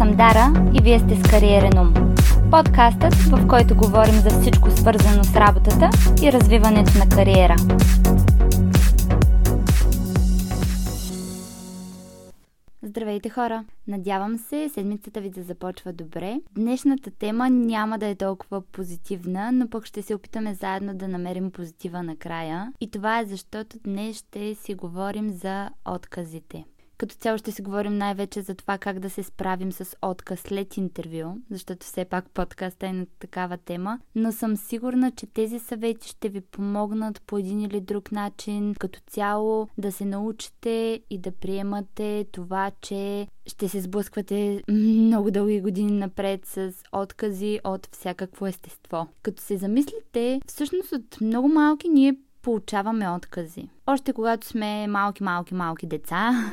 съм Дара и вие сте с Кариерен ум. Подкастът, в който говорим за всичко свързано с работата и развиването на кариера. Здравейте хора! Надявам се седмицата ви да започва добре. Днешната тема няма да е толкова позитивна, но пък ще се опитаме заедно да намерим позитива накрая. И това е защото днес ще си говорим за отказите. Като цяло ще си говорим най-вече за това как да се справим с отказ след интервю, защото все пак подкаста е на такава тема, но съм сигурна, че тези съвети ще ви помогнат по един или друг начин, като цяло да се научите и да приемате това, че ще се сблъсквате много дълги години напред с откази от всякакво естество. Като се замислите, всъщност от много малки ние получаваме откази. Още когато сме малки, малки, малки деца,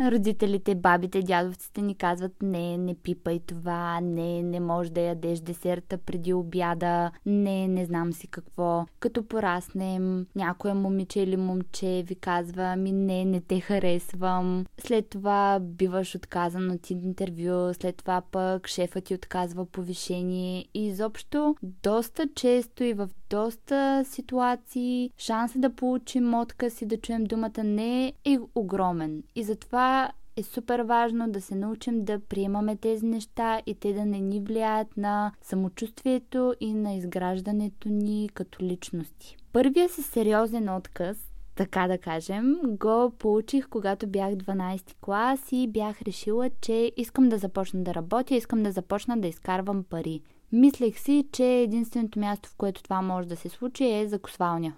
родителите, бабите, дядовците ни казват не, не пипай това, не, не може да ядеш десерта преди обяда, не, не знам си какво. Като пораснем, някоя момиче или момче ви казва ми не, не те харесвам. След това биваш отказан от интервю, след това пък шефът ти отказва повишение и изобщо доста често и в доста ситуации шанса да получим отказ и да чуем думата не е огромен. И затова е супер важно да се научим да приемаме тези неща и те да не ни влияят на самочувствието и на изграждането ни като личности. Първия си сериозен отказ, така да кажем, го получих когато бях 12 клас и бях решила, че искам да започна да работя, искам да започна да изкарвам пари. Мислех си, че единственото място, в което това може да се случи е закосвалня.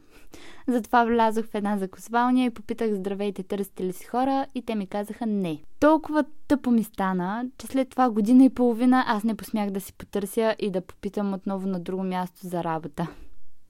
Затова влязох в една закосвалня и попитах здравейте, търсите ли си хора и те ми казаха не. Толкова тъпо ми стана, че след това година и половина аз не посмях да си потърся и да попитам отново на друго място за работа.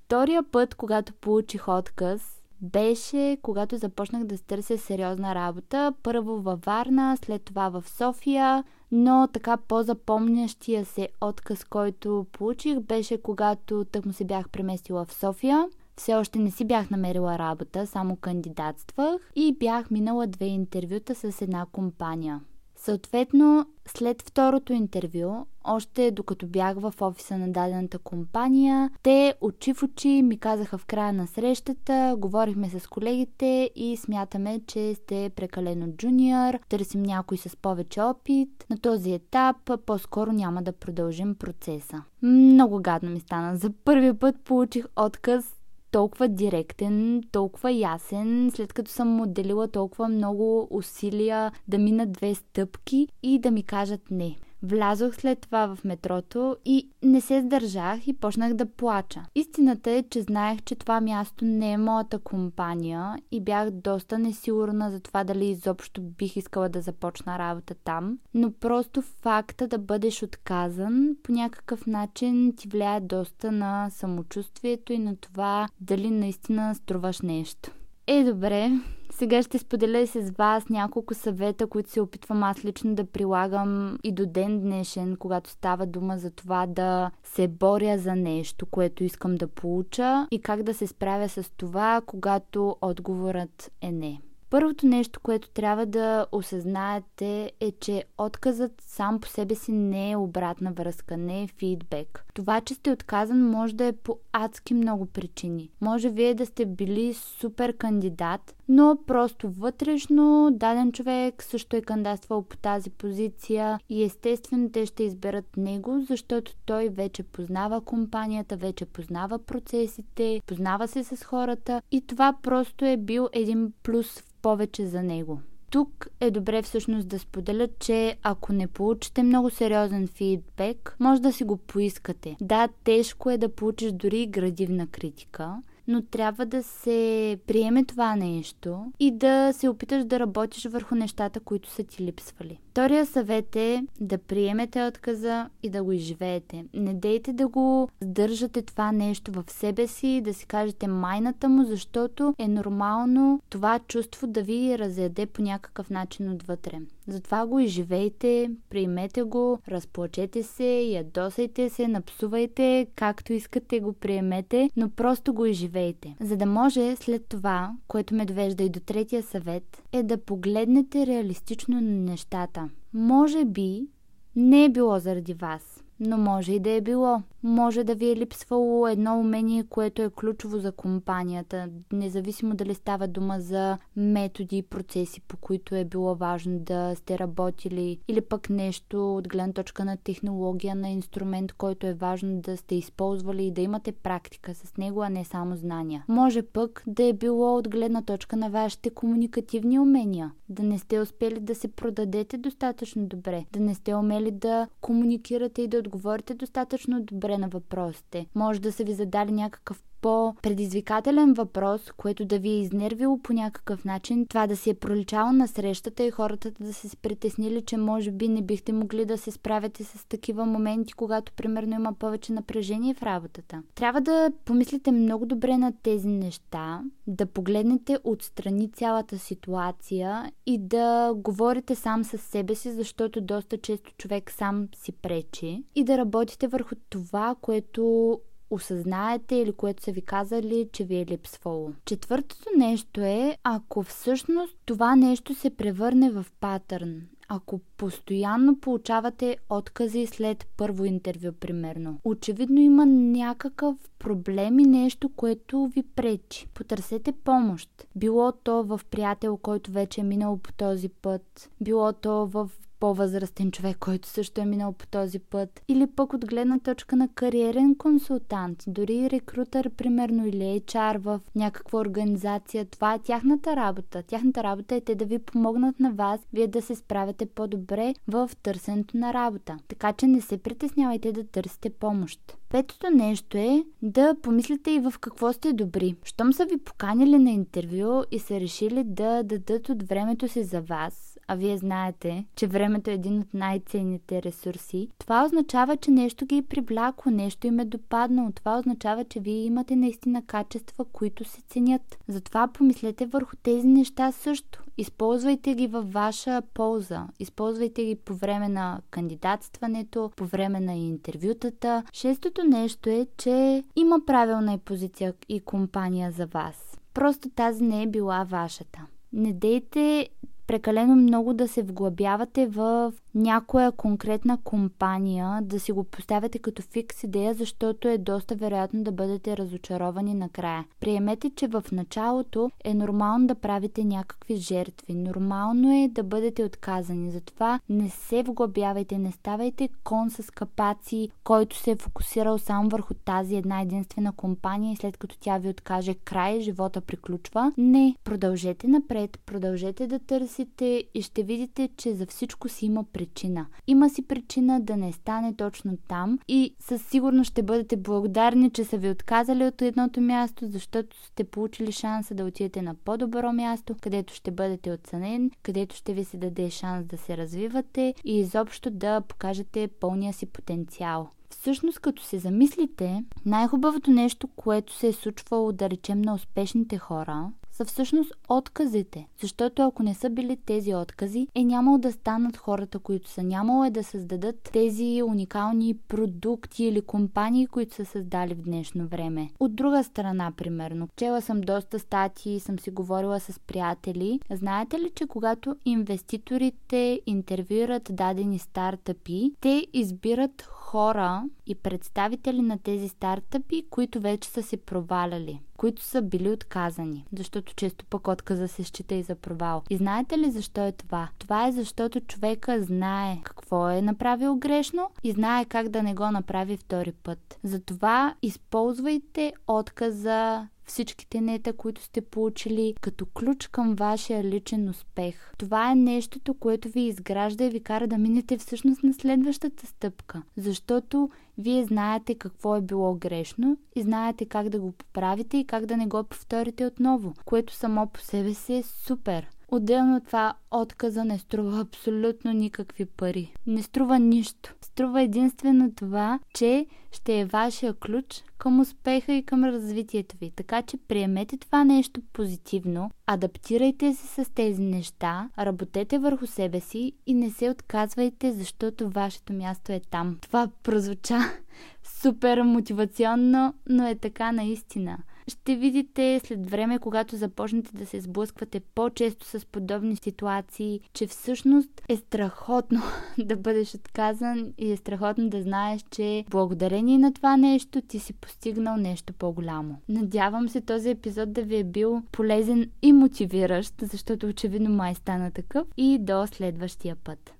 Втория път, когато получих отказ, беше когато започнах да търся сериозна работа. Първо във Варна, след това в София, но така по-запомнящия се отказ, който получих, беше когато тък му се бях преместила в София. Все още не си бях намерила работа, само кандидатствах и бях минала две интервюта с една компания. Съответно, след второто интервю, още докато бях в офиса на дадената компания, те очи в очи ми казаха в края на срещата, говорихме с колегите и смятаме, че сте прекалено джуниор, търсим някой с повече опит. На този етап по-скоро няма да продължим процеса. Много гадно ми стана. За първи път получих отказ толкова директен, толкова ясен, след като съм отделила толкова много усилия да мина две стъпки и да ми кажат не. Влязох след това в метрото и не се сдържах и почнах да плача. Истината е, че знаех, че това място не е моята компания и бях доста несигурна за това дали изобщо бих искала да започна работа там, но просто факта да бъдеш отказан по някакъв начин ти влияе доста на самочувствието и на това дали наистина струваш нещо. Е, добре, сега ще споделя с вас няколко съвета, които се опитвам аз лично да прилагам и до ден днешен, когато става дума за това да се боря за нещо, което искам да получа и как да се справя с това, когато отговорът е не. Първото нещо, което трябва да осъзнаете е, че отказът сам по себе си не е обратна връзка, не е фидбек. Това, че сте отказан, може да е по адски много причини. Може вие да сте били супер кандидат, но просто вътрешно даден човек също е кандидатствал по тази позиция и естествено те ще изберат него, защото той вече познава компанията, вече познава процесите, познава се с хората и това просто е бил един плюс в повече за него. Тук е добре всъщност да споделя, че ако не получите много сериозен фидбек, може да си го поискате. Да, тежко е да получиш дори градивна критика, но трябва да се приеме това нещо и да се опиташ да работиш върху нещата, които са ти липсвали. Втория съвет е да приемете отказа и да го изживеете. Не дейте да го сдържате това нещо в себе си, да си кажете майната му, защото е нормално това чувство да ви разяде по някакъв начин отвътре. Затова го изживейте, приемете го, разплачете се, ядосайте се, напсувайте, както искате го приемете, но просто го изживейте. За да може след това, което ме довежда и до третия съвет, е да погледнете реалистично на нещата. Може би не е било заради вас но може и да е било. Може да ви е липсвало едно умение, което е ключово за компанията, независимо дали става дума за методи и процеси, по които е било важно да сте работили, или пък нещо от гледна точка на технология, на инструмент, който е важно да сте използвали и да имате практика с него, а не само знания. Може пък да е било от гледна точка на вашите комуникативни умения, да не сте успели да се продадете достатъчно добре, да не сте умели да комуникирате и да отговорите достатъчно добре на въпросите. Може да са ви задали някакъв по-предизвикателен въпрос, което да ви е изнервило по някакъв начин, това да си е проличало на срещата и хората да се притеснили, че може би не бихте могли да се справяте с такива моменти, когато примерно има повече напрежение в работата. Трябва да помислите много добре на тези неща, да погледнете отстрани цялата ситуация и да говорите сам с себе си, защото доста често човек сам си пречи и да работите върху това, което осъзнаете или което са ви казали, че ви е липсвало. Четвъртото нещо е, ако всъщност това нещо се превърне в патърн. Ако постоянно получавате откази след първо интервю, примерно, очевидно има някакъв проблем и нещо, което ви пречи. Потърсете помощ. Било то в приятел, който вече е минал по този път, било то в по-възрастен човек, който също е минал по този път, или пък от гледна точка на кариерен консултант, дори рекрутър, примерно, или HR в някаква организация, това е тяхната работа. Тяхната работа е те да ви помогнат на вас, вие да се справяте по-добре в търсенето на работа. Така че не се притеснявайте да търсите помощ. Петото нещо е да помислите и в какво сте добри. Щом са ви поканили на интервю и са решили да дадат от времето си за вас, а вие знаете, че времето е един от най-ценните ресурси, това означава, че нещо ги е привлякло, нещо им е допаднало. Това означава, че вие имате наистина качества, които се ценят. Затова помислете върху тези неща също. Използвайте ги във ваша полза. Използвайте ги по време на кандидатстването, по време на интервютата. Шестото нещо е, че има правилна и позиция и компания за вас. Просто тази не е била вашата. Не дейте прекалено много да се вглъбявате в някоя конкретна компания, да си го поставяте като фикс идея, защото е доста вероятно да бъдете разочаровани накрая. Приемете, че в началото е нормално да правите някакви жертви. Нормално е да бъдете отказани. Затова не се вглъбявайте, не ставайте кон с капаци, който се е фокусирал само върху тази една единствена компания и след като тя ви откаже край, живота приключва. Не, продължете напред, продължете да търсите и ще видите, че за всичко си има причина. Има си причина да не стане точно там и със сигурност ще бъдете благодарни, че са ви отказали от едното място, защото сте получили шанса да отидете на по-добро място, където ще бъдете оценен, където ще ви се даде шанс да се развивате и изобщо да покажете пълния си потенциал. Всъщност, като се замислите, най-хубавото нещо, което се е случвало, да речем, на успешните хора, са всъщност отказите. Защото ако не са били тези откази, е нямало да станат хората, които са. Нямало е да създадат тези уникални продукти или компании, които са създали в днешно време. От друга страна, примерно, чела съм доста статии, съм си говорила с приятели. Знаете ли, че когато инвеститорите интервюират дадени стартъпи, те избират хора и представители на тези стартъпи, които вече са се проваляли, които са били отказани, защото често пък отказа се счита и за провал. И знаете ли защо е това? Това е защото човека знае какво е направил грешно и знае как да не го направи втори път. Затова използвайте отказа всичките нета, които сте получили като ключ към вашия личен успех. Това е нещото, което ви изгражда и ви кара да минете всъщност на следващата стъпка. Защото вие знаете какво е било грешно и знаете как да го поправите и как да не го повторите отново, което само по себе си е супер. Отделно от това отказа не струва абсолютно никакви пари. Не струва нищо. Струва единствено това, че ще е вашия ключ към успеха и към развитието ви. Така че приемете това нещо позитивно, адаптирайте се с тези неща, работете върху себе си и не се отказвайте, защото вашето място е там. Това прозвуча супер мотивационно, но е така наистина. Ще видите след време, когато започнете да се сблъсквате по-често с подобни ситуации, че всъщност е страхотно да бъдеш отказан и е страхотно да знаеш, че благодарение на това нещо ти си постигнал нещо по-голямо. Надявам се този епизод да ви е бил полезен и мотивиращ, защото очевидно май стана такъв и до следващия път.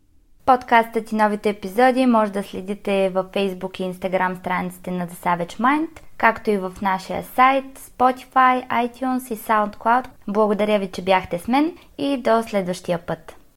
Подкастът и новите епизоди може да следите във Facebook и Instagram страниците на The Savage Mind, както и в нашия сайт, Spotify, iTunes и SoundCloud. Благодаря ви, че бяхте с мен и до следващия път.